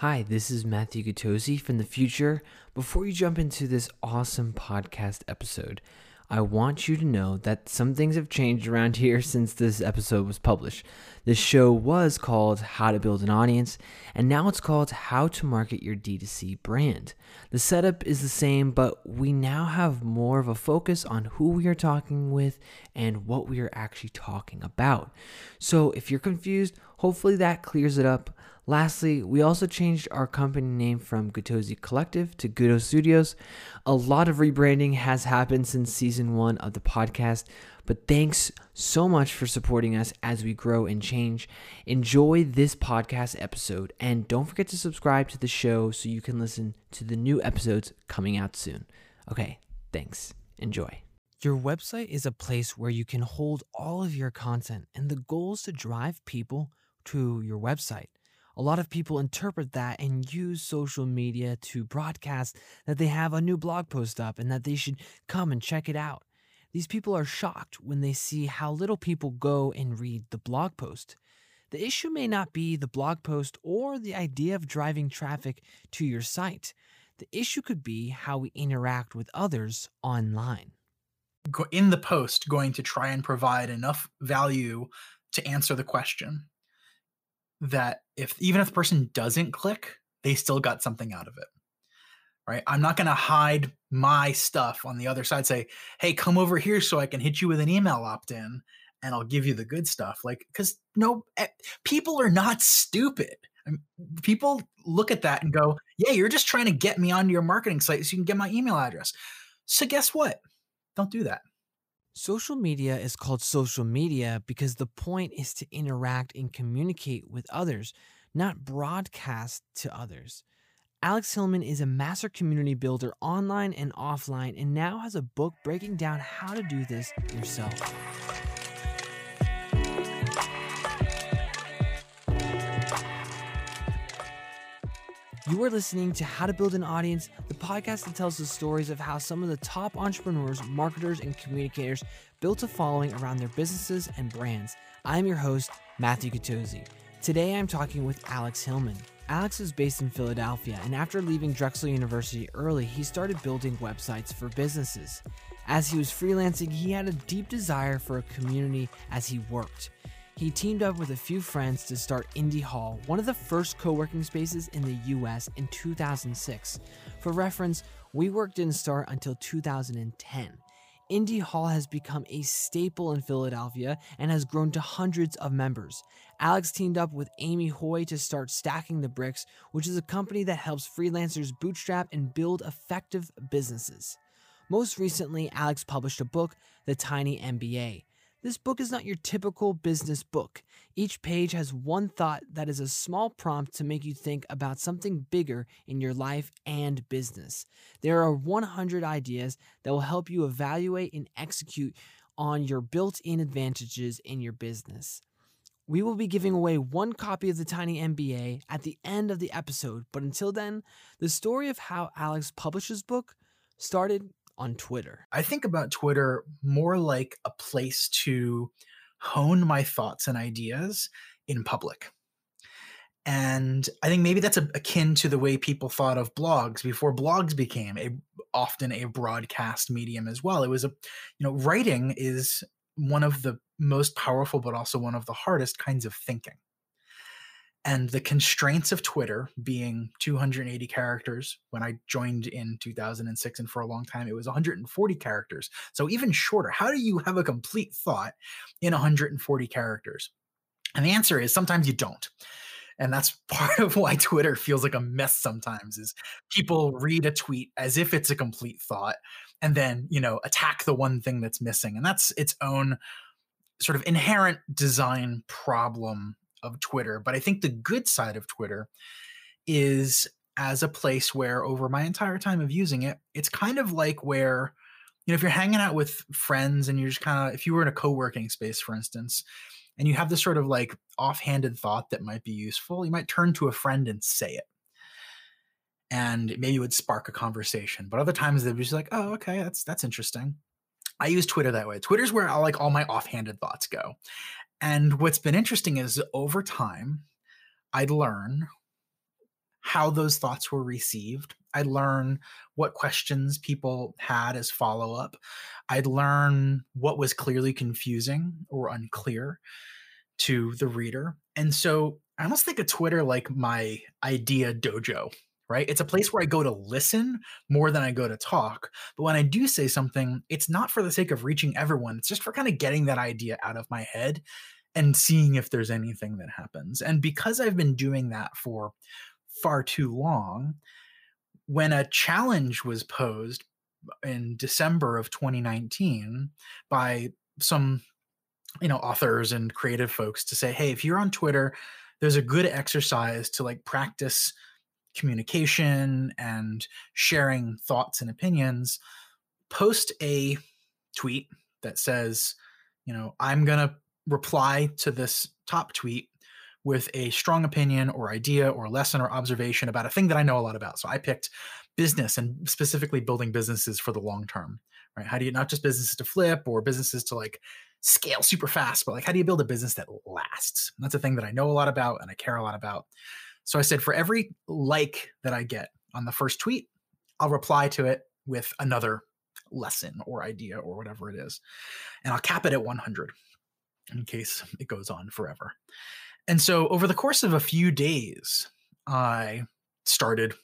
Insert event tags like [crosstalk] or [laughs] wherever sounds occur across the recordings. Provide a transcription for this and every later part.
Hi, this is Matthew Gatosi from the future. Before you jump into this awesome podcast episode, I want you to know that some things have changed around here [laughs] since this episode was published. The show was called How to Build an Audience, and now it's called How to Market Your D2C Brand. The setup is the same, but we now have more of a focus on who we are talking with and what we are actually talking about. So if you're confused, hopefully that clears it up. Lastly, we also changed our company name from Gutozi Collective to Gudo Studios. A lot of rebranding has happened since season one of the podcast, but thanks so much for supporting us as we grow and change. Enjoy this podcast episode, and don't forget to subscribe to the show so you can listen to the new episodes coming out soon. Okay, thanks. Enjoy. Your website is a place where you can hold all of your content, and the goal is to drive people to your website. A lot of people interpret that and use social media to broadcast that they have a new blog post up and that they should come and check it out. These people are shocked when they see how little people go and read the blog post. The issue may not be the blog post or the idea of driving traffic to your site. The issue could be how we interact with others online. In the post, going to try and provide enough value to answer the question that if even if the person doesn't click, they still got something out of it. Right? I'm not going to hide my stuff on the other side say, "Hey, come over here so I can hit you with an email opt-in and I'll give you the good stuff." Like cuz no eh, people are not stupid. People look at that and go, "Yeah, you're just trying to get me onto your marketing site so you can get my email address." So guess what? Don't do that. Social media is called social media because the point is to interact and communicate with others, not broadcast to others. Alex Hillman is a master community builder online and offline and now has a book breaking down how to do this yourself. You are listening to How to Build an Audience, the podcast that tells the stories of how some of the top entrepreneurs, marketers, and communicators built a following around their businesses and brands. I'm your host, Matthew Gatosi. Today I'm talking with Alex Hillman. Alex is based in Philadelphia, and after leaving Drexel University early, he started building websites for businesses. As he was freelancing, he had a deep desire for a community as he worked. He teamed up with a few friends to start Indy Hall, one of the first co working spaces in the US in 2006. For reference, WeWork didn't start until 2010. Indy Hall has become a staple in Philadelphia and has grown to hundreds of members. Alex teamed up with Amy Hoy to start Stacking the Bricks, which is a company that helps freelancers bootstrap and build effective businesses. Most recently, Alex published a book, The Tiny MBA. This book is not your typical business book. Each page has one thought that is a small prompt to make you think about something bigger in your life and business. There are 100 ideas that will help you evaluate and execute on your built in advantages in your business. We will be giving away one copy of the Tiny MBA at the end of the episode, but until then, the story of how Alex published his book started on Twitter? I think about Twitter more like a place to hone my thoughts and ideas in public. And I think maybe that's akin to the way people thought of blogs before blogs became a often a broadcast medium as well. It was a, you know, writing is one of the most powerful, but also one of the hardest kinds of thinking and the constraints of Twitter being 280 characters when I joined in 2006, and for a long time it was 140 characters. So even shorter. How do you have a complete thought in 140 characters? And the answer is sometimes you don't. And that's [laughs] part of why Twitter feels like a mess sometimes is people read a tweet as if it's a complete thought and then, you know, attack the one thing that's missing. And that's its own sort of inherent design problem of Twitter. But I think the good side of Twitter is as a place where over my entire time of using it, it's kind of like where, you know, if you're hanging out with friends and you're just kind of, if you were in a co working space, for instance, and you have this sort of like offhanded thought that might be useful, you might turn to a friend and say it. And maybe it would spark a conversation. But other times they'd be just like, oh, okay, that's that's interesting. I use Twitter that way. Twitter's where I like all my offhanded thoughts go. And what's been interesting is over time, I'd learn how those thoughts were received. I'd learn what questions people had as follow up. I'd learn what was clearly confusing or unclear to the reader. And so I almost think of Twitter like my idea dojo, right? It's a place where I go to listen more than I go to talk. But when I do say something, it's not for the sake of reaching everyone, it's just for kind of getting that idea out of my head and seeing if there's anything that happens. And because I've been doing that for far too long, when a challenge was posed in December of 2019 by some you know authors and creative folks to say hey if you're on Twitter there's a good exercise to like practice communication and sharing thoughts and opinions post a tweet that says you know i'm going to reply to this top tweet with a strong opinion or idea or lesson or observation about a thing that I know a lot about. So I picked business and specifically building businesses for the long term, right? How do you not just businesses to flip or businesses to like scale super fast, but like how do you build a business that lasts? And that's a thing that I know a lot about and I care a lot about. So I said for every like that I get on the first tweet, I'll reply to it with another lesson or idea or whatever it is. And I'll cap it at 100 in case it goes on forever. And so over the course of a few days, I started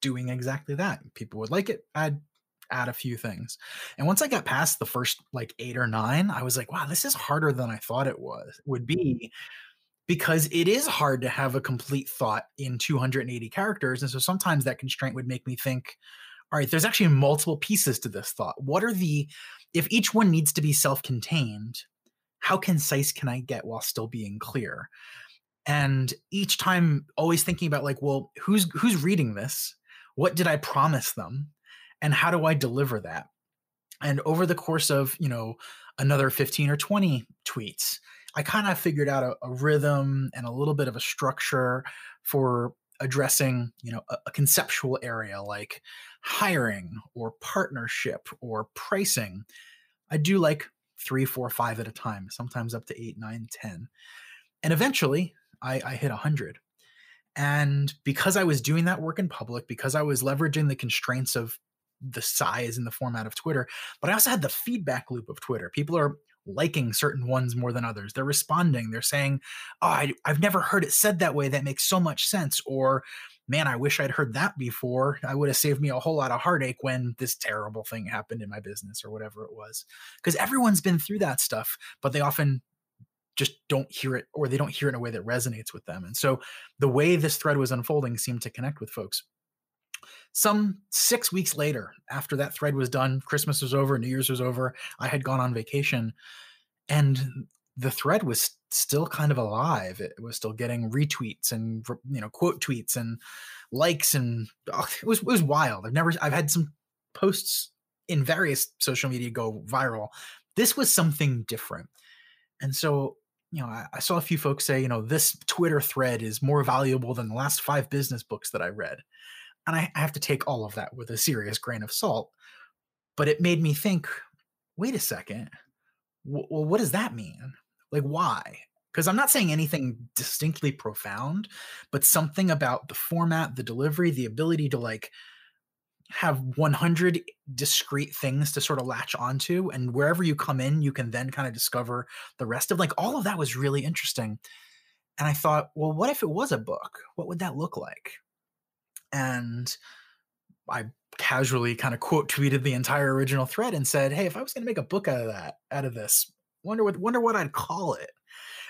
doing exactly that. People would like it. I'd add a few things. And once I got past the first like eight or nine, I was like, wow, this is harder than I thought it was would be because it is hard to have a complete thought in 280 characters. And so sometimes that constraint would make me think, all right, there's actually multiple pieces to this thought. What are the, if each one needs to be self contained, how concise can I get while still being clear? And each time always thinking about like, well, who's who's reading this? What did I promise them? And how do I deliver that? And over the course of, you know, another 15 or 20 tweets, I kind of figured out a, a, rhythm and a little bit of a structure for addressing, you know, a, a conceptual area like hiring or partnership or pricing. I do like three, four, five at a time, sometimes up to eight, nine, ten. And eventually I, I hit 100. And because I was doing that work in public, because I was leveraging the constraints of the size and the format of Twitter, but I also had the feedback loop of Twitter. People are liking certain ones more than others. They're responding. They're saying, Oh, I, have never heard it said that way. That makes so much sense. Or, man, I wish I'd heard that before. I would have saved me a whole lot of heartache when this terrible thing happened in my business or whatever it was. Because everyone's been through that stuff, but they often just don't hear it or they don't hear it in a way that resonates with them. And so the way this thread was unfolding seemed to connect with folks. Some six weeks later, after that thread was done, Christmas was over, New Year's was over, I had gone on vacation, and the thread was still kind of alive. It was still getting retweets and you know quote tweets and likes and oh, it was it was wild. I've never I've had some posts in various social media go viral. This was something different. And so you know, I, I, saw a few folks say, you know, this Twitter thread is more valuable than the last five business books that I read. And I, I have to take all of that with a serious grain of salt. But it made me think, wait a second. W- well, what does that mean? Like, why? Because I'm not saying anything distinctly profound, but something about the format, the delivery, the ability to like have 100 discrete things to sort of latch onto and wherever you come in you can then kind of discover the rest of like all of that was really interesting and i thought well what if it was a book what would that look like and i casually kind of quote tweeted the entire original thread and said hey if i was going to make a book out of that out of this wonder what wonder what i'd call it.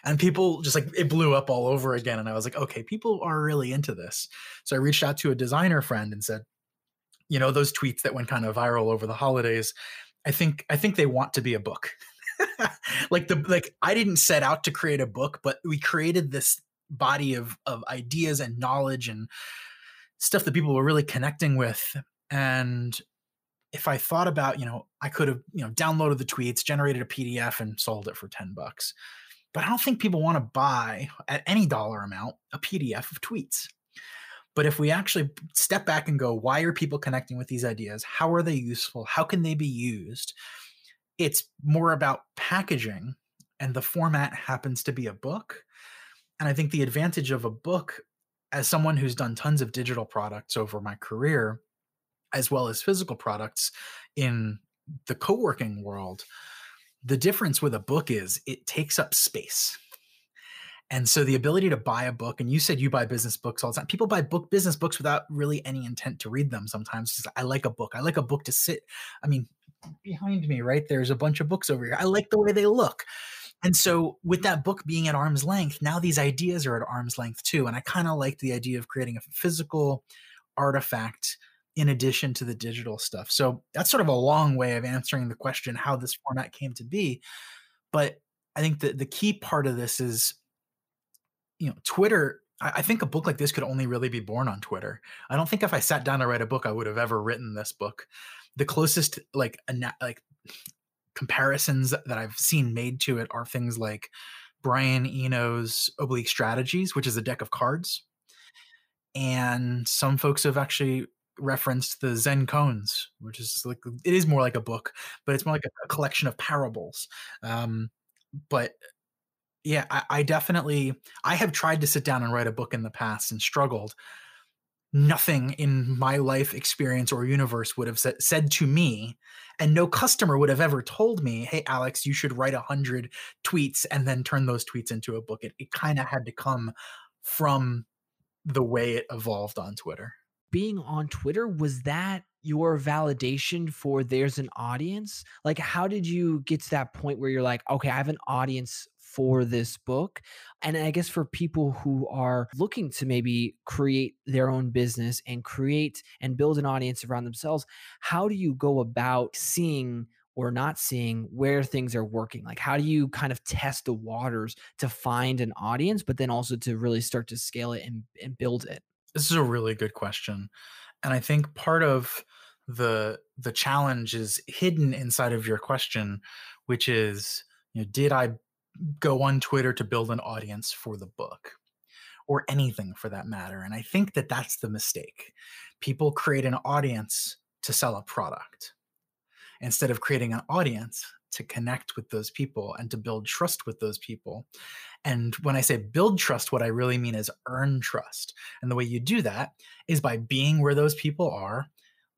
And people just like it blew up all over again and i was like okay people are really into this. So i reached out to a designer friend and said you know those tweets that went kind of viral over the holidays i think i think they want to be a book. [laughs] Like the like i didn't set out to create a book but we created this body of of ideas and knowledge and stuff that people were really connecting with and if i thought about you know i could have you know downloaded the tweets generated a pdf and sold it for 10 bucks but i don't think people want to buy at any dollar amount a pdf of tweets but if we actually step back and go, why are people connecting with these ideas? How are they useful? How can they be used? It's more about packaging, and the format happens to be a book. And I think the advantage of a book as someone who's done tons of digital products over my career, as well as physical products in the co working world, the difference with a book is it takes up space. And so the ability to buy a book, and you said you buy business books all the time. People buy book business books without really any intent to read them sometimes. I like a book. I like a book to sit. I mean, behind me, right? There's a bunch of books over here. I like the way they look. And so, with that book being at arm's length, now these ideas are at arm's length too. And I kind of like the idea of creating a physical artifact in addition to the digital stuff. So, that's sort of a long way of answering the question how this format came to be. But I think that the key part of this is, you know, Twitter. I, I think a book like this could only really be born on Twitter. I don't think if I sat down to write a book, I would have ever written this book. The closest, like, like comparisons that I've seen made to it are things like Brian Eno's Oblique Strategies, which is a deck of cards. And some folks have actually referenced the Zen Koans, which is like it is more like a book, but it's more like a, a collection of parables. Um, but yeah, I, I definitely I have tried to sit down and write a book in the past and struggled nothing in my life experience or universe would have said to me and no customer would have ever told me hey alex you should write a hundred tweets and then turn those tweets into a book. It, it kind of had to come from the way it evolved on twitter. Being on twitter was that your validation for there's an audience? Like how did you get to that point where you're like okay i have an audience for this book. And I guess for people who are looking to maybe create their own business and create and build an audience around themselves, how do you go about seeing or not seeing where things are working? Like, how do you kind of test the waters to find an audience, but then also to really start to scale it and, and build it? This is a really good question. And I think part of the the challenge is hidden inside of your question, which is, you know, did I go on Twitter to build an audience for the book or anything for that matter. And I think that that's the mistake. People create an audience to sell a product instead of creating an audience to connect with those people and to build trust with those people. And when I say build trust, what I really mean is earn trust. And the way you do that is by being where those people are,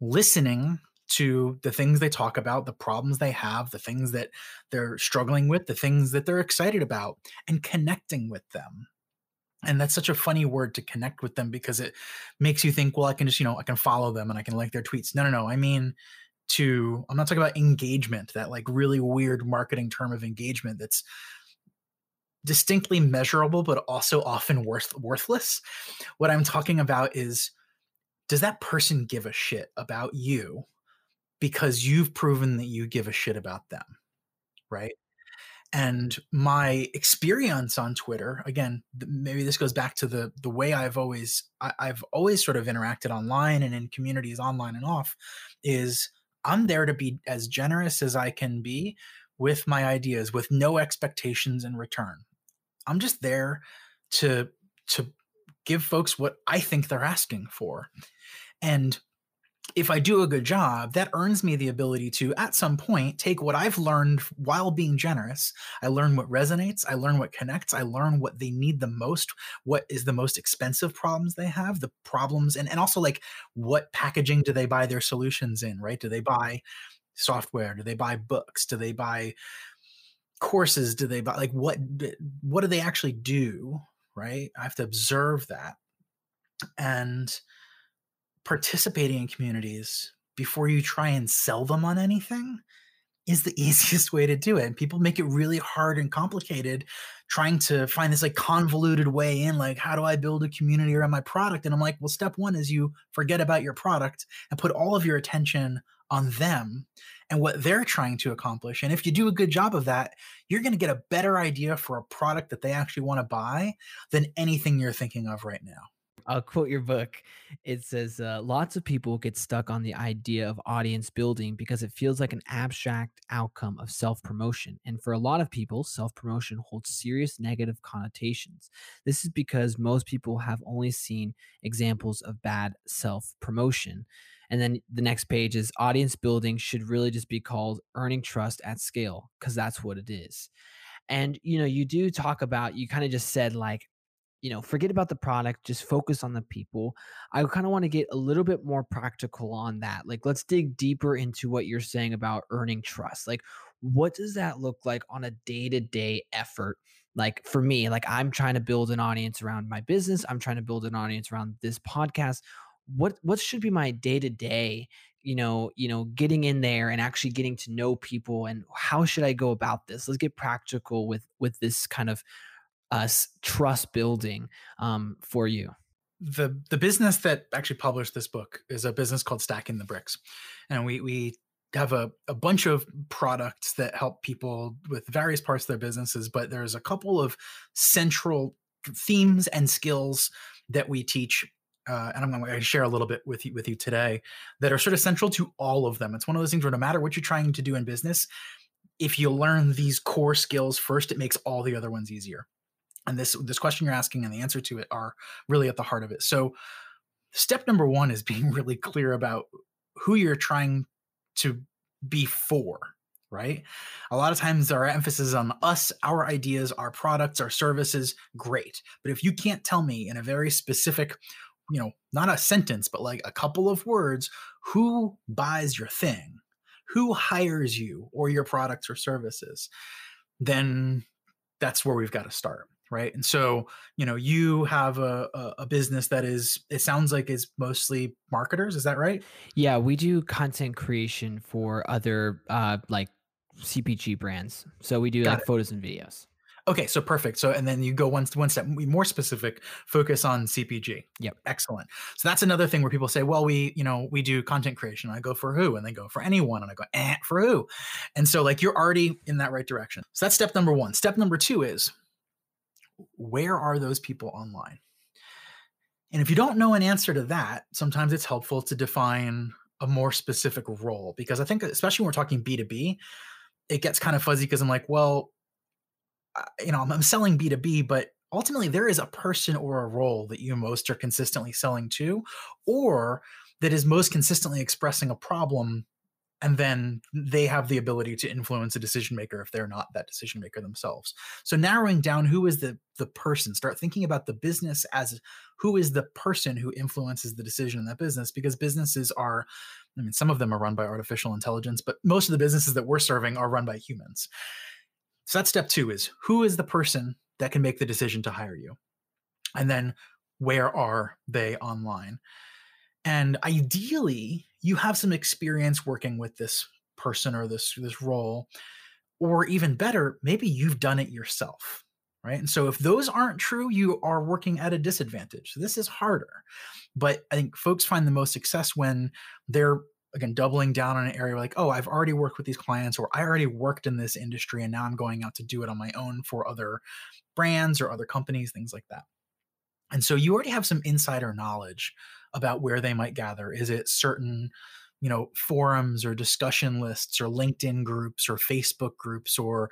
listening to the things they talk about, the problems they have, the things that they're struggling with, the things that they're excited about, and connecting with them. And that's such a funny word to connect with them because it makes you think, well, I can just, you know, I can follow them and I can like their tweets. No, no, no. I mean, to, I'm not talking about engagement, that like really weird marketing term of engagement that's distinctly measurable, but also often worth, worthless. What I'm talking about is, does that person give a shit about you because you've proven that you give a shit about them, right? And my experience on Twitter, again, maybe this goes back to the the way I've always I, I've always sort of interacted online and in communities online and off, is I'm there to be as generous as I can be with my ideas with no expectations in return. I'm just there to to give folks what I think they're asking for. And if I do a good job, that earns me the ability to, at some point, take what I've learned while being generous. I learn what resonates, I learn what connects, I learn what they need the most, what is the most expensive problems they have, the problems, and, and also like what packaging do they buy their solutions in, right? Do they buy software? Do they buy books? Do they buy courses? Do they buy like what what do they actually do? Right? I have to observe that. And participating in communities before you try and sell them on anything is the [laughs] easiest way to do it. And people make it really hard and complicated trying to find this like convoluted way in, like, how do I build a community around my product? And I'm like, well, step one is you forget about your product and put all of your attention on them and what they're trying to accomplish. And if you do a good job of that, you're going to get a better idea for a product that they actually want to buy than anything you're thinking of right now. I'll quote your book. It says, uh, Lots of people get stuck on the idea of audience building because it feels like an abstract outcome of self promotion. And for a lot of people, self promotion holds serious negative connotations. This is because most people have only seen examples of bad self promotion. And then the next page is audience building should really just be called earning trust at scale because that's what it is. And you know, you do talk about, you kind of just said like you know, forget about the product, just focus on the people. I kind of want to get a little bit more practical on that. Like, let's dig deeper into what you're saying about earning trust. Like, what does that look like on a day to day effort? Like, for me, like, I'm trying to build an audience around my business, I'm trying to build an audience around this podcast. What, what should be my day to day you know you know getting in there and actually getting to know people and how should i go about this let's get practical with with this kind of us trust building um, for you? The the business that actually published this book is a business called Stacking the Bricks, and we we have a, a bunch of products that help people with various parts of their businesses, but there's a couple of central themes and skills that we teach uh, and I'm going to share a little bit with you with you today that are sort of central to all of them. It's one of those things where no matter what you're trying to do in business, if you learn these core skills first, it makes all the other ones easier and this this question you're asking and the answer to it are really at the heart of it. So step number one is [laughs] being really clear about who you're trying to be for right? A lot of times our emphasis on us our ideas our products our services. Great. But if you can't tell me in a very specific you know not a sentence but like a couple of words who buys your thing? Who hires you or your products or services? Then that's where we've got to start right? And so you know you have a, a, business that is it sounds like is mostly marketers is that right? Yeah we do content creation for other uh like cpg brands. So we do Got like it. photos and videos. Okay so perfect. So and then you go one, one step more specific focus on cpg yep. Excellent. So that's another thing where people say well we you know we do content creation. I go for who? And they go for anyone. And i go eh, for who? And so like you're already in that right direction. So that's step number one. Step number two is where are those people online? And if you don't know an answer to that, sometimes it's helpful to define a more specific role because I think, especially when we're talking B2B, it gets kind of fuzzy because I'm like, well, you know, I'm, selling B2B, but ultimately there is a person or a role that you most are consistently selling to, or that is most consistently expressing a problem and then they have the ability to influence a decision maker if they're not that decision maker themselves. So narrowing down who is the the person start thinking about the business as who is the person who influences the decision in that business because businesses are i mean some of them are run by artificial intelligence but most of the businesses that we're serving are run by humans. So that's step 2 is who is the person that can make the decision to hire you? And then where are they online? And ideally you have some experience working with this person or this this role or even better maybe you've done it yourself right? And so if those aren't true you are working at a disadvantage. So this is harder. But i think folks find the most success when they're again doubling down on an area like oh i've already worked with these clients or i already worked in this industry and now i'm going out to do it on my own for other brands or other companies things like that. And so you already have some insider knowledge about where they might gather. Is it certain, you know, forums or discussion lists or LinkedIn groups or Facebook groups or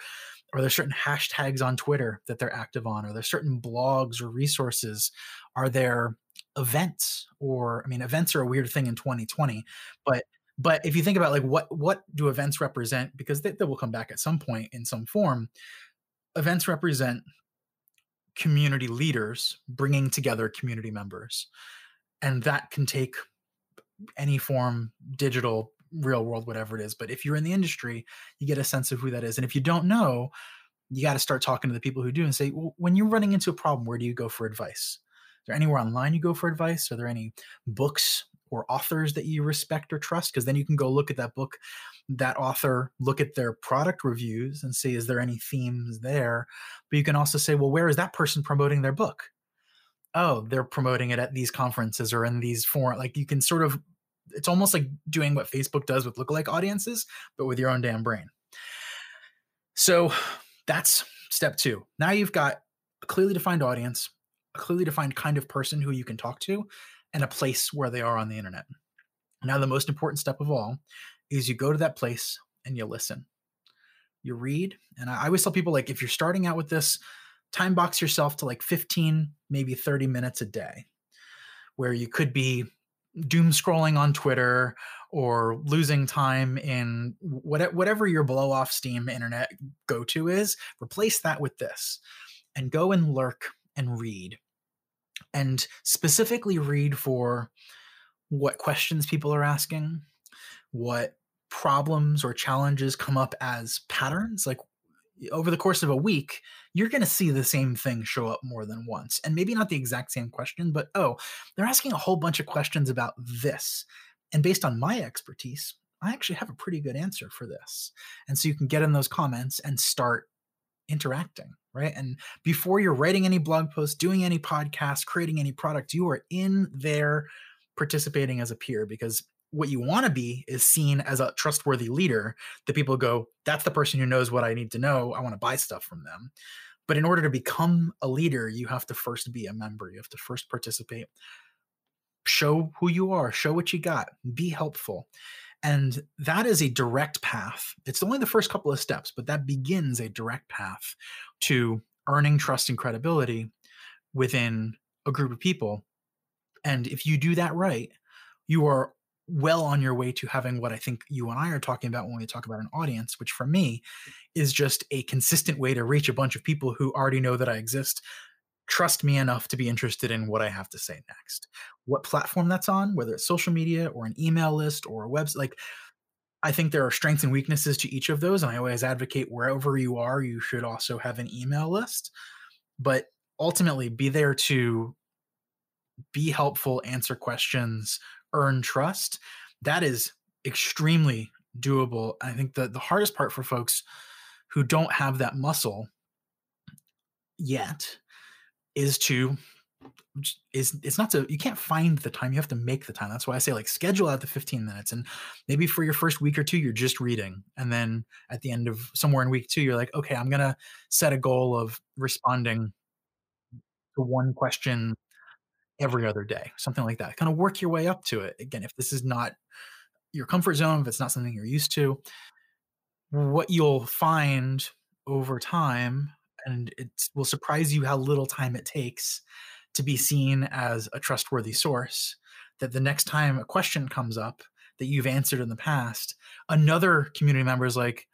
are there certain hashtags on Twitter that they're active on? Are there certain blogs or resources? Are there events or I mean events are a weird thing in 2020, but but if you think about like what what do events represent because they, they will come back at some point in some form events represent community leaders bringing together community members and that can take any form digital real world whatever it is but if you're in the industry you get a sense of who that is and if you don't know you got to start talking to the people who do and say well, when you're running into a problem where do you go for advice? Is there anywhere online you go for advice? Are there any books or authors that you respect or trust? Because then you can go look at that book that author look at their product reviews and see is there any themes there? But you can also say well where is that person promoting their book oh, they're promoting it at these conferences or in these forum. Like you can sort of, it's almost like doing what Facebook does with lookalike audiences, but with your own damn brain. So that's step two. Now you've got a clearly defined audience, a clearly defined kind of person who you can talk to, and a place where they are on the internet. Now, the most important step of all is you go to that place and you listen. You read. And I always tell people like, if you're starting out with this, time box yourself to like 15, maybe 30 minutes a day, where you could be doom scrolling on Twitter or losing time in whatever your blow off steam internet go to is. Replace that with this and go and lurk and read and specifically read for what questions people are asking, what problems or challenges come up as patterns. Like over the course of a week, you're going to see the same thing show up more than once. And maybe not the exact same question, but oh, they're asking a whole bunch of questions about this. And based on my expertise, I actually have a pretty good answer for this. And so you can get in those comments and start interacting, right? And before you're writing any blog posts, doing any podcast, creating any product, you are in there participating as a peer because what you want to be is seen as a trustworthy leader that people go, that's the person who knows what I need to know. I want to buy stuff from them. But in order to become a leader, you have to first be a member. You have to first participate. Show who you are, show what you got, be helpful. And that is a direct path. It's only the first couple of steps, but that begins a direct path to earning trust and credibility within a group of people. And if you do that right, you are well on your way to having what I think you and I are talking about when we talk about an audience, which for me is just a consistent way to reach a bunch of people who already know that I exist, trust me enough to be interested in what I have to say next. What platform that's on, whether it's social media or an email list or a website, like I think there are strengths and weaknesses to each of those. And I always advocate wherever you are, you should also have an email list. But ultimately, be there to be helpful, answer questions, earn trust, that is extremely doable. I think the the hardest part for folks who don't have that muscle yet is to is it's not to you can't find the time you have to make the time that's why i say like schedule out the 15 minutes and maybe for your first week or two you're just reading and then at the end of somewhere in week two you're like okay i'm gonna set a goal of responding to one question every other day, something like that. Kind of work your way up to it. Again, if this is not your comfort zone, if it's not something you're used to, what you'll find over time, and it will surprise you how little time it takes to be seen as a trustworthy source, that the next time a question comes up that you've answered in the past, another community member is like,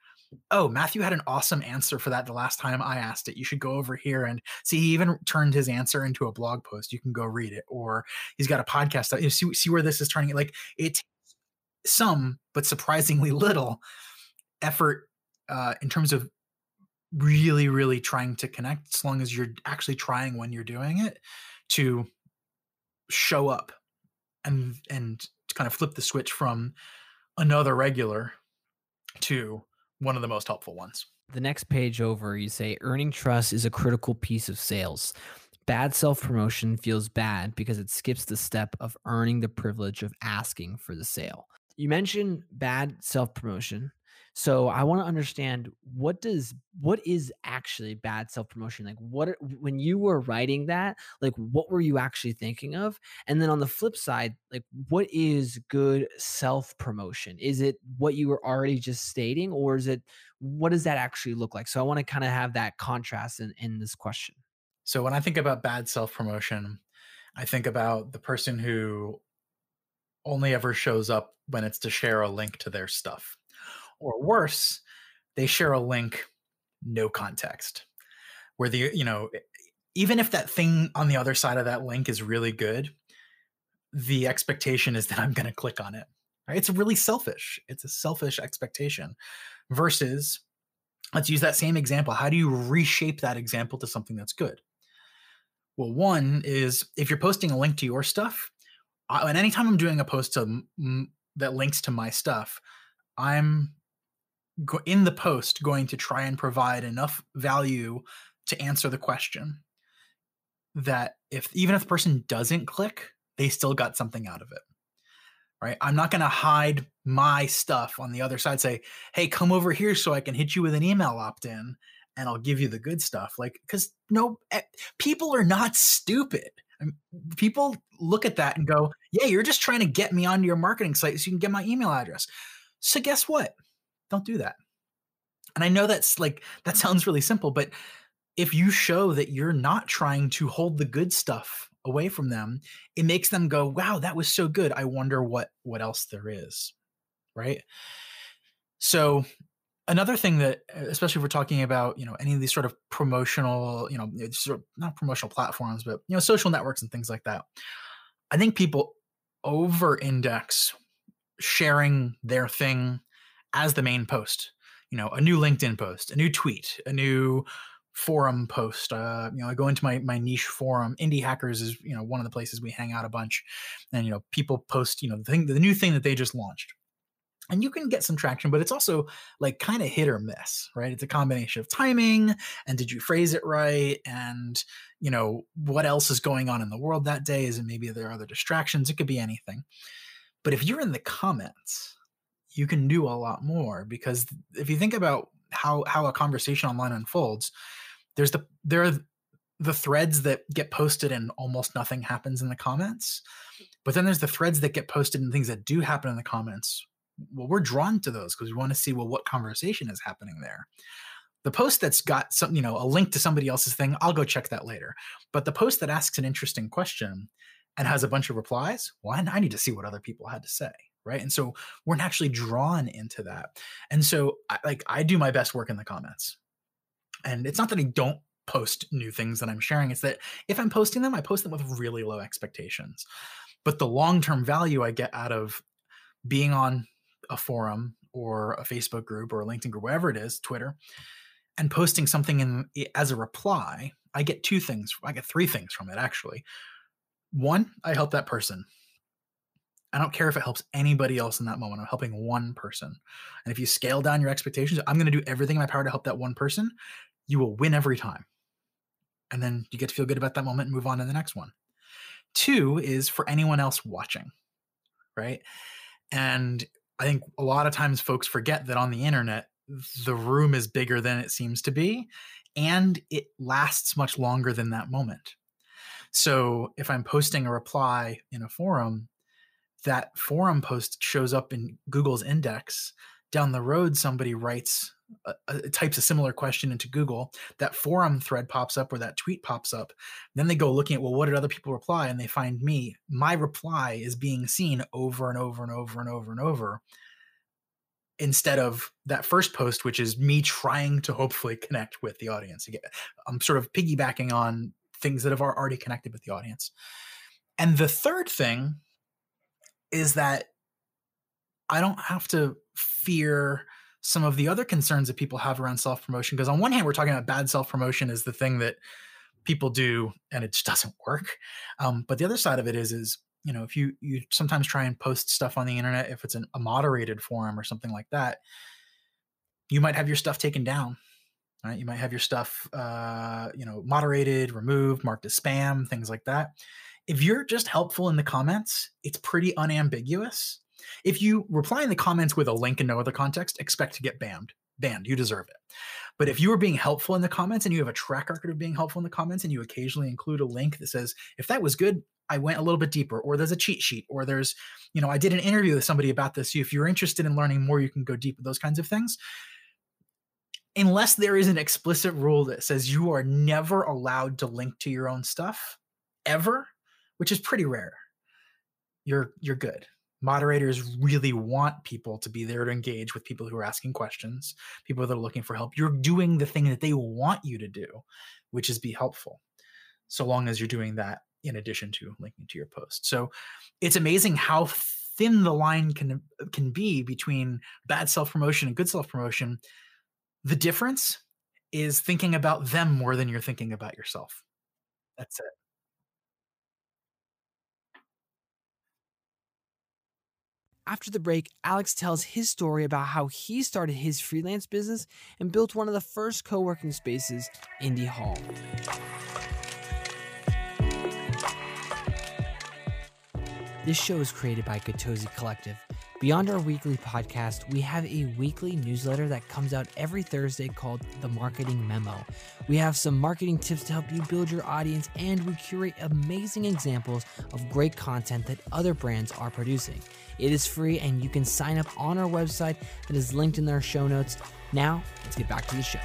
oh, Matthew had an awesome answer for that the last time I asked it. You should go over here and see. He even turned his answer into a blog post. You can go read it, or he's got a podcast. You know, see, see where this is turning. Like it takes some, but surprisingly [laughs] little effort uh, in terms of really, really trying to connect. As long as you're actually trying when you're doing it to show up and and to kind of flip the switch from another regular to one of the most helpful ones. The next page over, you say earning trust is a critical piece of sales. Bad self promotion feels bad because it skips the step of earning the privilege of asking for the sale. You mentioned bad self promotion. So I want to understand what does what is actually bad self promotion? Like what when you were writing that, like what were you actually thinking of? And then on the flip side, like what is good self promotion? Is it what you were already just stating or is it what does that actually look like? So I want to kind of have that contrast in in this question. So when I think about bad self promotion, I think about the person who only ever shows up when it's to share a link to their stuff or worse, they share a link, no context, where the, you know, even if that thing on the other side of that link is really good, the expectation is that I'm going to click on it. Right? It's really selfish. It's a selfish expectation versus let's use that same example. How do you reshape that example to something that's good? Well, one is if you're posting a link to your stuff, uh, and anytime I'm doing a post to, that links to my stuff, I'm in the post going to try and provide enough value to answer the question that if even if the person doesn't click they still got something out of it right? I'm not going to hide my stuff on the other side say hey come over here so i can hit you with an email opt-in and i'll give you the good stuff like because no people are not stupid. People look at that and go yeah you're just trying to get me onto your marketing site so you can get my email address. So guess what don't do that. And I know that's like that sounds really simple, but if you show that you're not trying to hold the good stuff away from them, it makes them go, "Wow, that was so good. I wonder what what else there is." Right? So, another thing that uh, especially if we're talking about you know any of these sort of promotional you know sort of not promotional platforms but you know social networks and things like that i think people over index sharing their thing as the main post you know a new linkedin post a new tweet a new forum post uh you know i go into my my niche forum. Indie hackers is you know one of the places we hang out a bunch and you know people post you know the thing the new thing that they just launched. And you can get some traction but it's also like kind of hit or miss right? It's a combination of timing and did you phrase it right? And you know what else is going on in the world that day? Is it maybe there are other distractions? It could be anything. But if you're in the comments you can do a lot more because if you think about how how a conversation online unfolds there's the there are the threads that get posted and almost nothing happens in the comments but then there's the threads that get posted and things that do happen in the comments. Well we're drawn to those because we want to see well what conversation is happening there. The post that's got some you know a link to somebody else's thing i'll go check that later but the post that asks an interesting question and has a bunch of replies well i need to see what other people had to say right and so we're naturally drawn into that and so I, like i do my best work in the comments and it's not that i don't post new things that i'm sharing it's that if i'm posting them i post them with really low expectations but the long-term value i get out of being on a forum or a Facebook group or a LinkedIn group, whatever it is, Twitter, and posting something in as a reply, I get two things. I get three things from it actually. One, I help that person. I don't care if it helps anybody else in that moment. I'm helping one person. And if you scale down your expectations, I'm going to do everything in my power to help that one person. You will win every time. And then you get to feel good about that moment and move on to the next one. Two is for anyone else watching, right? And I think a lot of times folks forget that on the internet, the room is bigger than it seems to be, and it lasts much longer than that moment. So if I'm posting a reply in a forum, that forum post shows up in Google's index. Down the road, somebody writes uh, types a similar question into Google, that forum thread pops up or that tweet pops up. Then they go looking at, well, what did other people reply? And they find me. My reply is being seen over and over and over and over and over instead of that first post, which is me trying to hopefully connect with the audience. Again, I'm sort of piggybacking on things that have already connected with the audience. And the third thing is that I don't have to fear some of the other concerns that people have around self promotion. Because on one hand, we're talking about bad self promotion is the thing that people do and it just [laughs] doesn't work. Um, but the other side of it is, is you know, if you you sometimes try and post stuff on the internet, if it's an, a moderated forum or something like that, you might have your stuff taken down. Right? You might have your stuff, uh, you know, moderated, removed, marked as spam, things like that. If you're just helpful in the comments, it's pretty unambiguous if you reply in the comments with a link and no other context, expect to get banned. Banned. You deserve it. But if you are being helpful in the comments and you have a track record of being helpful in the comments and you occasionally include a link that says, if that was good, I went a little bit deeper, or there's a cheat sheet, or there's, you know, I did an interview with somebody about this. So if you're interested in learning more, you can go deep with those kinds of things. Unless there is an explicit rule that says you are never allowed to link to your own stuff ever, which is pretty rare, you're you're good moderators really want people to be there to engage with people who are asking questions, people that are looking for help. You're doing the thing that they want you to do, which is be helpful, so long as you're doing that in addition to linking to your post. So it's amazing how thin the line can can be between bad self-promotion and good self-promotion. The difference is thinking about them more than you're thinking about yourself. That's it. After the break, Alex tells his story about how he started his freelance business and built one of the first co working spaces, Indy Hall. This show is created by Gatozi Collective Beyond our weekly podcast, we have a weekly newsletter that comes out every Thursday called The Marketing Memo. We have some marketing tips to help you build your audience, and we curate amazing examples of great content that other brands are producing. It is free, and you can sign up on our website that is linked in our show notes. Now, let's get back to the show.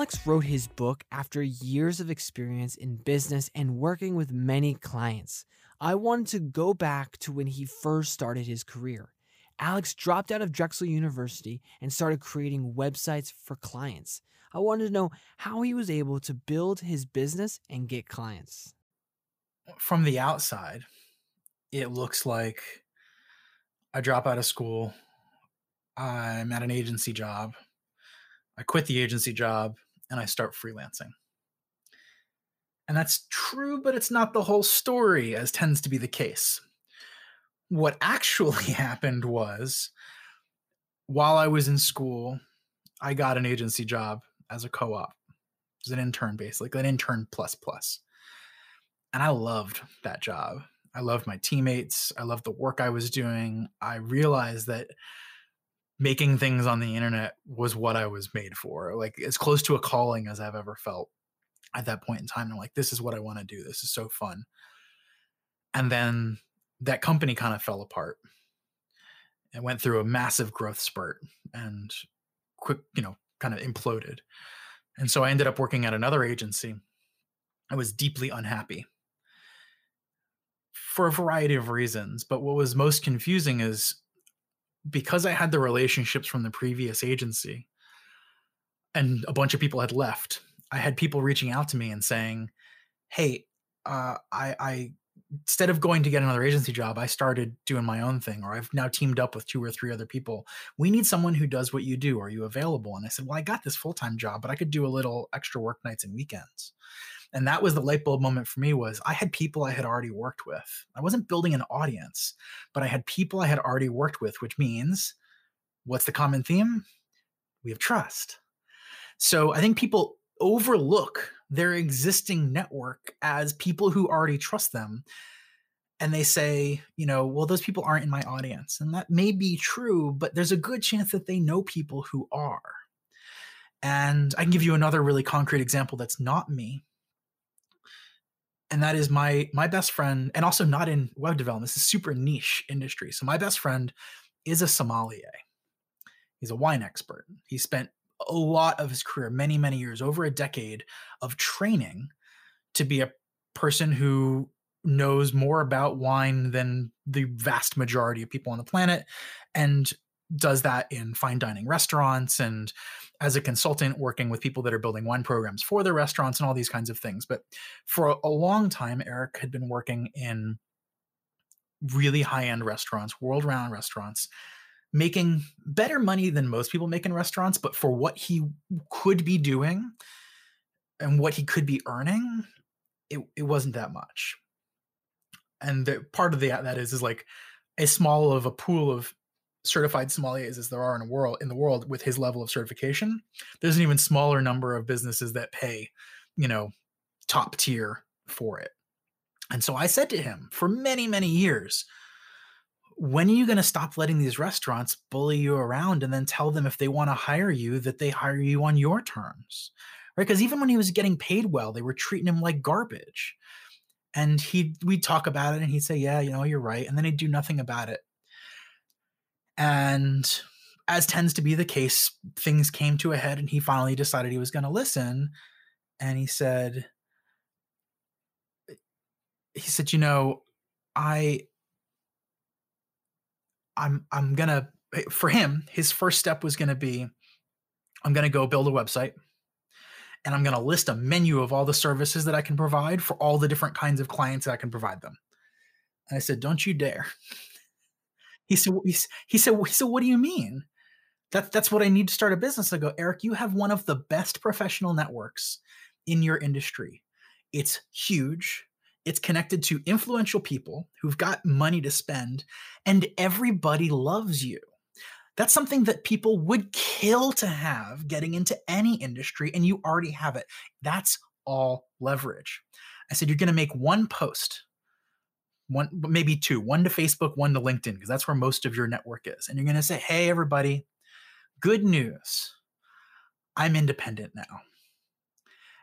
Alex wrote his book after years of experience in business and working with many clients. I wanted to go back to when he first started his career. Alex dropped out of Drexel University and started creating websites for clients. I wanted to know how he was able to build his business and get clients. From the outside, it looks like I drop out of school, I'm at an agency job, I quit the agency job, and I start freelancing. And that's true, but it's not the whole story, as tends to be the case. What actually [laughs] happened was while I was in school, I got an agency job as a co op, as an intern, basically, an intern plus plus. And I loved that job. I loved my teammates. I loved the work I was doing. I realized that making things on the internet was what I was made for, like as close to a calling as I've ever felt at that point in time. I'm like, this is what I want to do. This is so fun. And then that company kind of fell apart. It went through a massive growth spurt and quick, you know, kind of imploded. And so I ended up working at another agency. I was deeply unhappy for a variety of reasons. But what was most confusing is because I had the relationships from the previous agency and a bunch of people had left, I had people reaching out to me and saying, Hey, uh, I, I instead of going to get another agency job, I started doing my own thing, or I've now teamed up with two or three other people. We need someone who does what you do. Are you available? And I said, Well, I got this full time job, but I could do a little extra work nights and weekends. And that was the light bulb moment for me was I had people I had already worked with. I wasn't building an audience, but I had people I had already worked with, which means what's the common theme? We have trust. So I think people overlook their existing network as people who already trust them and they say, you know, well, those people aren't in my audience. And that may be true, but there's a good chance that they know people who are. And I can give you another really concrete example that's not me. And that is my my best friend, and also not in web development. This is super niche industry. So my best friend is a sommelier. He's a wine expert. He spent a lot of his career, many, many years, over a decade of training to be a person who knows more about wine than the vast majority of people on the planet and does that in fine dining restaurants and as a consultant working with people that are building wine programs for their restaurants and all these kinds of things but for a long time eric had been working in really high end restaurants world renowned restaurants making better money than most people make in restaurants, but for what he could be doing and what he could be earning, it, it wasn't that much. And the part of the, that is is like as small of a pool of certified sommeliers as there are in a world in the world with his level of certification. There's an even smaller number of businesses that pay, you know, top tier for it. And so I said to him for many, many years, when are you going to stop letting these restaurants bully you around and then tell them if they want to hire you that they hire you on your terms right because even when he was getting paid well they were treating him like garbage and he we'd talk about it and he'd say yeah you know you're right and then he'd do nothing about it and as tends to be the case things came to a head and he finally decided he was going to listen and he said he said you know i I'm I'm gonna eh, for him, his first step was gonna be I'm gonna go build a website and I'm gonna list a menu of all the services that I can provide for all the different kinds of clients that I can provide them. And I said, Don't you dare. He said, he, said, he said, what do you mean? That, that's what I need to start a business. I go, Eric, you have one of the best professional networks in your industry. It's huge. It's connected to influential people who've got money to spend, and everybody loves you. That's something that people would kill to have getting into any industry, and you already have it. That's all leverage. I said, You're going to make one post, one, maybe two, one to Facebook, one to LinkedIn, because that's where most of your network is. And you're going to say, Hey, everybody, good news. I'm independent now.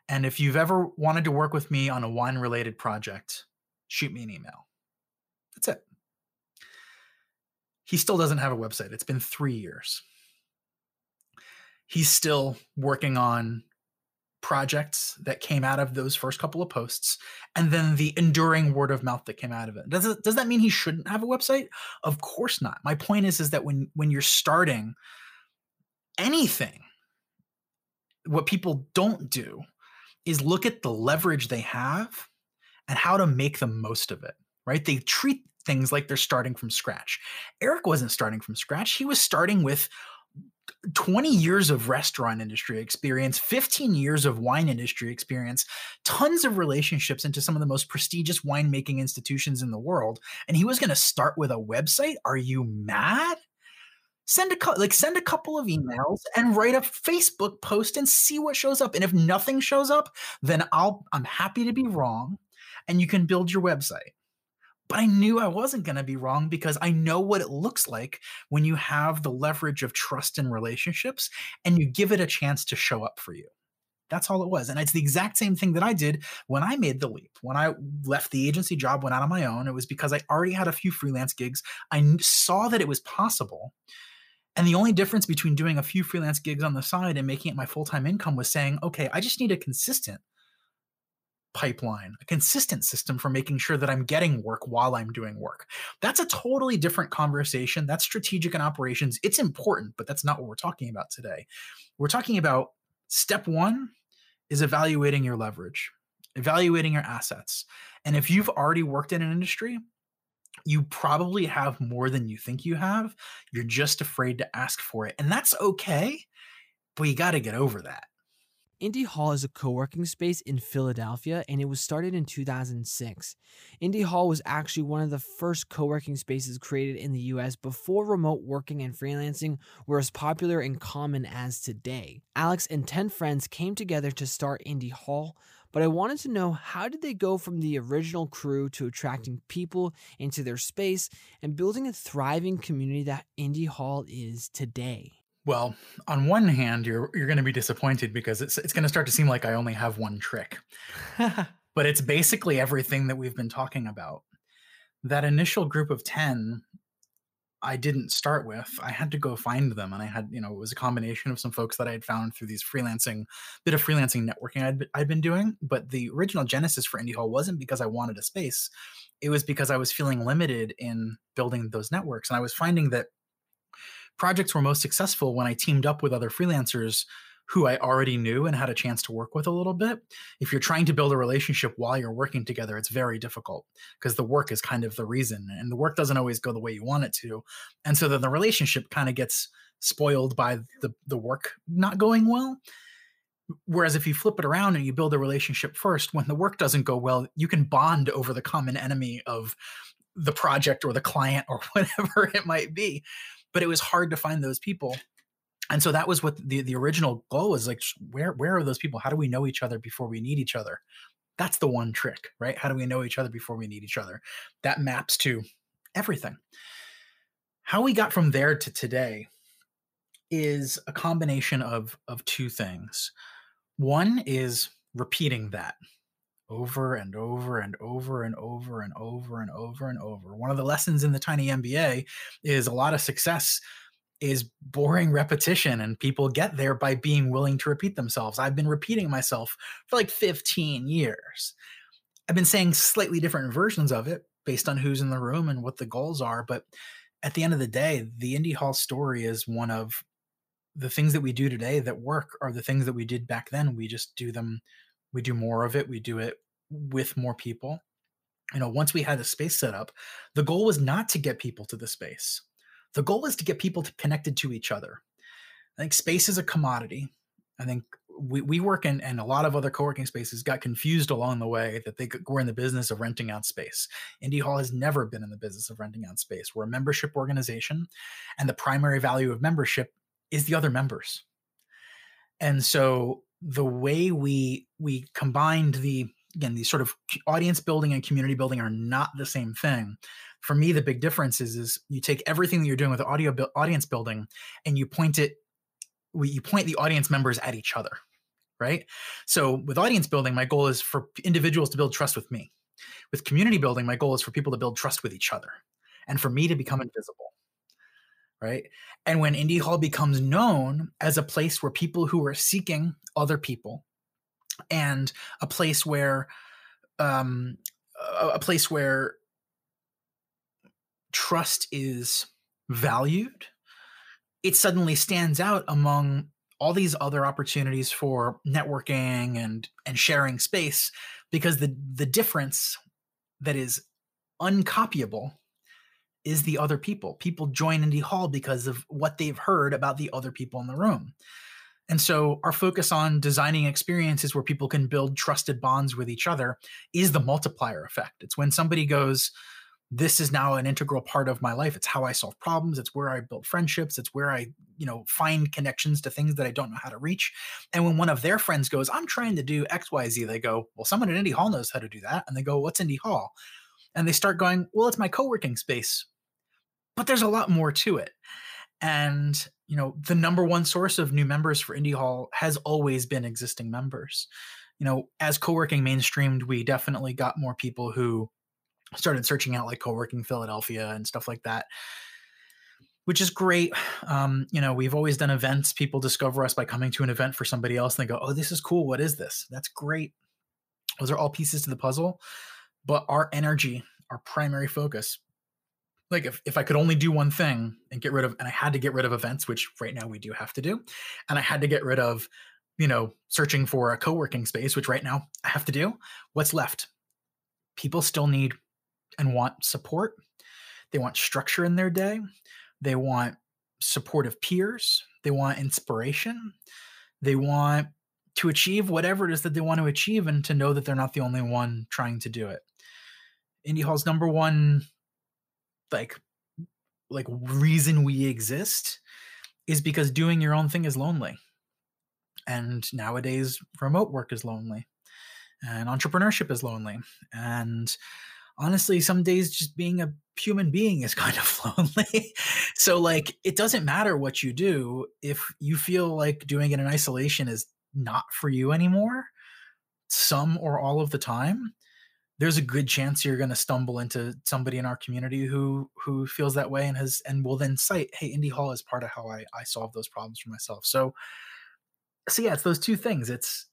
And if you've ever wanted to work with me on a wine related project, shoot me an email. That's it. He still doesn't have a website. It's been three years. He's still working on projects that came out of those first couple of posts and then the enduring word of mouth that came out of it. Does, it, does that mean he shouldn't have a website? Of course not. My point is is that when when you're starting anything what people don't do is look at the leverage they have and how to make the most of it right? They treat things like they're starting from scratch. Eric wasn't starting from scratch. He was starting with 20 years of restaurant industry experience, 15 years of wine industry experience, tons of relationships into some of the most prestigious winemaking institutions in the world. And he was going to start with a website. Are you mad? Send a like send a couple of emails and write a Facebook post and see what shows up. And if nothing shows up, then I'll I'm happy to be wrong and you can build your website. But I knew I wasn't going to be wrong because I know what it looks like when you have the leverage of trust and relationships and you give it a chance to show up for you. That's all it was. And it's the exact same thing that I did when I made the leap. When I left the agency job, went out on my own, it was because I already had a few freelance gigs. I saw that it was possible. And the only difference between doing a few freelance gigs on the side and making it my full time income was saying, okay, I just need a consistent pipeline, a consistent system for making sure that I'm getting work while I'm doing work. That's a totally different conversation. That's strategic and operations. It's important, but that's not what we're talking about today. We're talking about step one is evaluating your leverage, evaluating your assets. And if you've already worked in an industry, you probably have more than you think you have. You're just afraid to ask for it. And that's okay, but you got to get over that. Indy Hall is a co working space in Philadelphia and it was started in 2006. Indy Hall was actually one of the first co working spaces created in the US before remote working and freelancing were as popular and common as today. Alex and 10 friends came together to start Indy Hall, but I wanted to know how did they go from the original crew to attracting people into their space and building a thriving community that Indy Hall is today? Well, on one hand, you're you're going to be disappointed because it's it's going to start to seem like I only have one trick. [laughs] but it's basically everything that we've been talking about. That initial group of 10 I didn't start with. I had to go find them and I had, you know, it was a combination of some folks that I had found through these freelancing bit of freelancing networking I'd, I'd been doing, but the original genesis for Indy Hall wasn't because I wanted a space. It was because I was feeling limited in building those networks and I was finding that projects were most successful when I teamed up with other freelancers who I already knew and had a chance to work with a little bit. If you're trying to build a relationship while you're working together, it's very difficult because the work is kind of the reason and the work doesn't always go the way you want it to. And so then the relationship kind of gets spoiled by the, the work not going well. Whereas if you flip it around and you build a relationship first, when the work doesn't go well, you can bond over the common enemy of the project or the client or [laughs] whatever it might be but it was hard to find those people. And so that was what the, the original goal was like where where are those people? How do we know each other before we need each other? That's the one trick right? How do we know each other before we need each other? That maps to everything. How we got from there to today is a combination of of two things. One is repeating that over and over and over and over and over and over and over. One of the lessons in the tiny MBA is a lot of success is boring repetition and people get there by being willing to repeat themselves. I've been repeating myself for like 15 years. I've been saying slightly different versions of it based on who's in the room and what the goals are, but at the end of the day, the Indy Hall story is one of the things that we do today that work are the things that we did back then. We just do them we do more of it we do it with more people. You know once we had the space set up the goal was not to get people to the space. The goal is to get people to connected to each other. I think space is a commodity. I think we, we work in and a lot of other co-working spaces got confused along the way that they were in the business of renting out space. Indy hall has never been in the business of renting out space. We're a membership organization and the primary value of membership is the other members. And so the way we we combined the again these sort of audience building and community building are not the same thing. For me the big difference is is you take everything that you're doing with audio audience building and you point it we, you point the audience members at each other right? So with audience building my goal is for individuals to build trust with me. With community building my goal is for people to build trust with each other and for me to become invisible right? And when Indy Hall becomes known as a place where people who are seeking other people and a place where um, a, a place where trust is valued, it suddenly stands out among all these other opportunities for networking and and sharing space because the the difference that is uncopyable is the other people. People join Indy Hall because of what they've heard about the other people in the room. And so our focus on designing experiences where people can build trusted bonds with each other is the multiplier effect. It's when somebody goes, this is now an integral part of my life. It's how I solve problems. It's where I build friendships. It's where I, you know, find connections to things that I don't know how to reach. And when one of their friends goes, I'm trying to do XYZ, they go, Well, someone at Indy Hall knows how to do that. And they go, What's Indy Hall? And they start going, Well, it's my co working space. But there's a lot more to it. And you know, the number one source of new members for Indy Hall has always been existing members. You know, as co-working mainstreamed, we definitely got more people who started searching out like co-working Philadelphia and stuff like that, which is great. Um, you know, we've always done events. People discover us by coming to an event for somebody else and they go, "Oh, this is cool. What is this?" That's great. Those are all pieces to the puzzle, but our energy, our primary focus like if, if I could only do one thing and get rid of and I had to get rid of events, which right now we do have to do, and I had to get rid of, you know, searching for a co-working space, which right now I have to do, what's left? People still need and want support. They want structure in their day. They want supportive peers. They want inspiration. They want to achieve whatever it is that they want to achieve and to know that they're not the only one trying to do it. Indy Hall's number one like like reason we exist is because doing your own thing is lonely. And nowadays remote work is lonely and entrepreneurship is lonely. And honestly, some days just being a human being is [laughs] kind of lonely. so like it doesn't matter what you do if you feel like doing it in isolation is not for you anymore, some or all of the time, there's a good chance you're going to stumble into somebody in our community who who feels that way and has and will then cite hey indy hall is part of how i i solve those problems for myself. So so yeah it's those two things. It's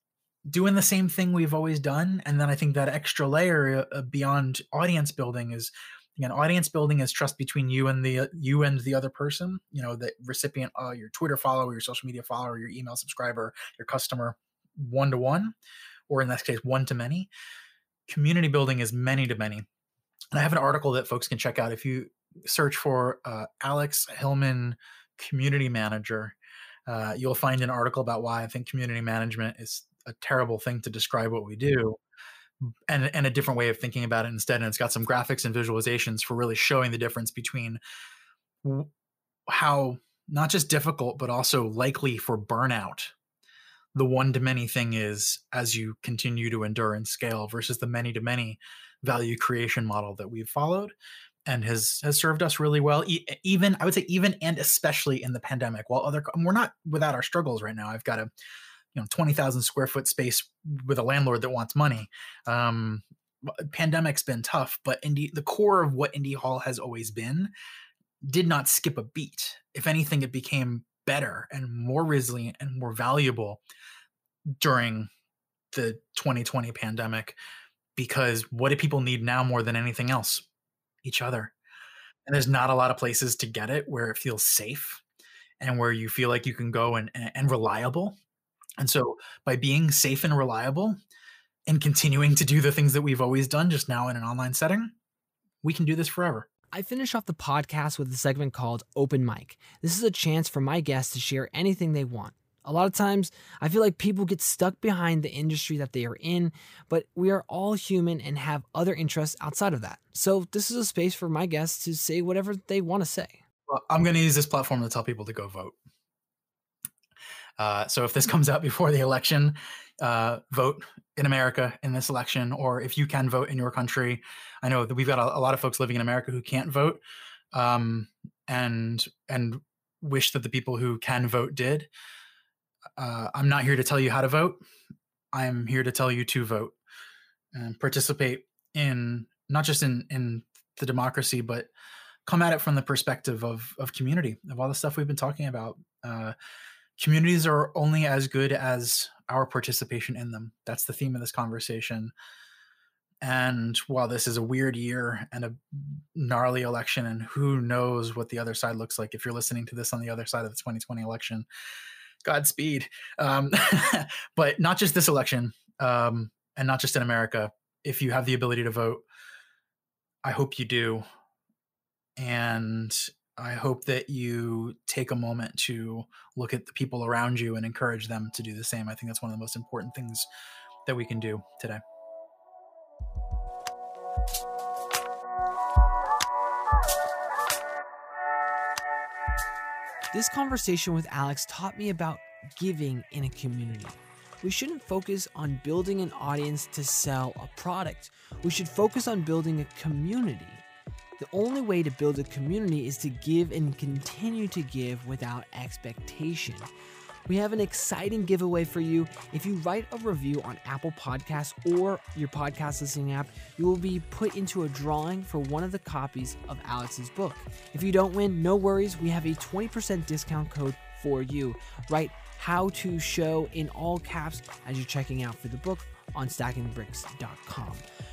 doing the same thing we've always done and then i think that extra layer uh, beyond audience building is again audience building is trust between you and the uh, you and the other person you know the recipient uh, your twitter follower your social media follower your email subscriber your customer one to one or in this case one to many community building is many to many. And I have an article that folks can check out if you search for uh, Alex Hillman community manager. Uh, you'll find an article about why I think community management is a terrible thing to describe what we do, and and a different way of thinking about it instead. And it's got some graphics and visualizations for really showing the difference between how not just difficult but also likely for burnout the one to many thing is as you continue to endure and scale versus the many to many value creation model that we've followed and has has served us really well even i would say even and especially in the pandemic. While other we're not without our struggles right now. I've got a you know 20,000 square foot space with a landlord that wants money. Um pandemic's been tough but indie the core of what indy hall has always been did not skip a beat. If anything it became better and more resilient and more valuable during the 2020 pandemic because what do people need now more than anything else? Each other. And there's not a lot of places to get it where it feels safe and where you feel like you can go and, and reliable. And so by being safe and reliable and continuing to do the things that we've always done just now in an online setting, we can do this forever. I finish off the podcast with a segment called Open Mic. This is a chance for my guests to share anything they want. A lot of times, I feel like people get stuck behind the industry that they are in, but we are all human and have other interests outside of that. So, this is a space for my guests to say whatever they want to say. Well, I'm going to use this platform to tell people to go vote. Uh, so, if this comes out before the election, uh, vote in America in this election, or if you can vote in your country. I know that we've got a, a lot of folks living in America who can't vote, um, and and wish that the people who can vote did. Uh, I'm not here to tell you how to vote. I'm here to tell you to vote and participate in not just in in the democracy, but come at it from the perspective of of community, of all the stuff we've been talking about. Uh, communities are only as good as our participation in them. That's the theme of this conversation. And while this is a weird year and a gnarly election, and who knows what the other side looks like, if you're listening to this on the other side of the 2020 election, Godspeed. Um, [laughs] but not just this election, um, and not just in America. If you have the ability to vote, I hope you do. And I hope that you take a moment to look at the people around you and encourage them to do the same. I think that's one of the most important things that we can do today. This conversation with Alex taught me about giving in a community. We shouldn't focus on building an audience to sell a product. We should focus on building a community. The only way to build a community is to give and continue to give without expectation. We have an exciting giveaway for you. If you write a review on Apple Podcasts or your podcast listening app, you will be put into a drawing for one of the copies of Alex's book. If you don't win, no worries. We have a 20% discount code for you. Write how to show in all caps as you're checking out for the book on stackingthebricks.com.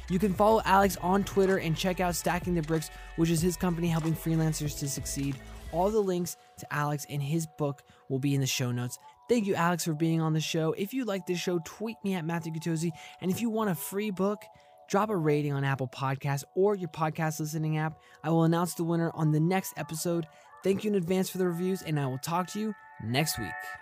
You can follow Alex on Twitter and check out Stacking the Bricks, which is his company helping freelancers to succeed. All the links to Alex and his book will be in the show notes. Thank you, Alex, for being on the show. If you like this show, tweet me at Matthew Gutozzi. And if you want a free book, drop a rating on Apple Podcasts or your podcast listening app. I will announce the winner on the next episode. Thank you in advance for the reviews, and I will talk to you next week.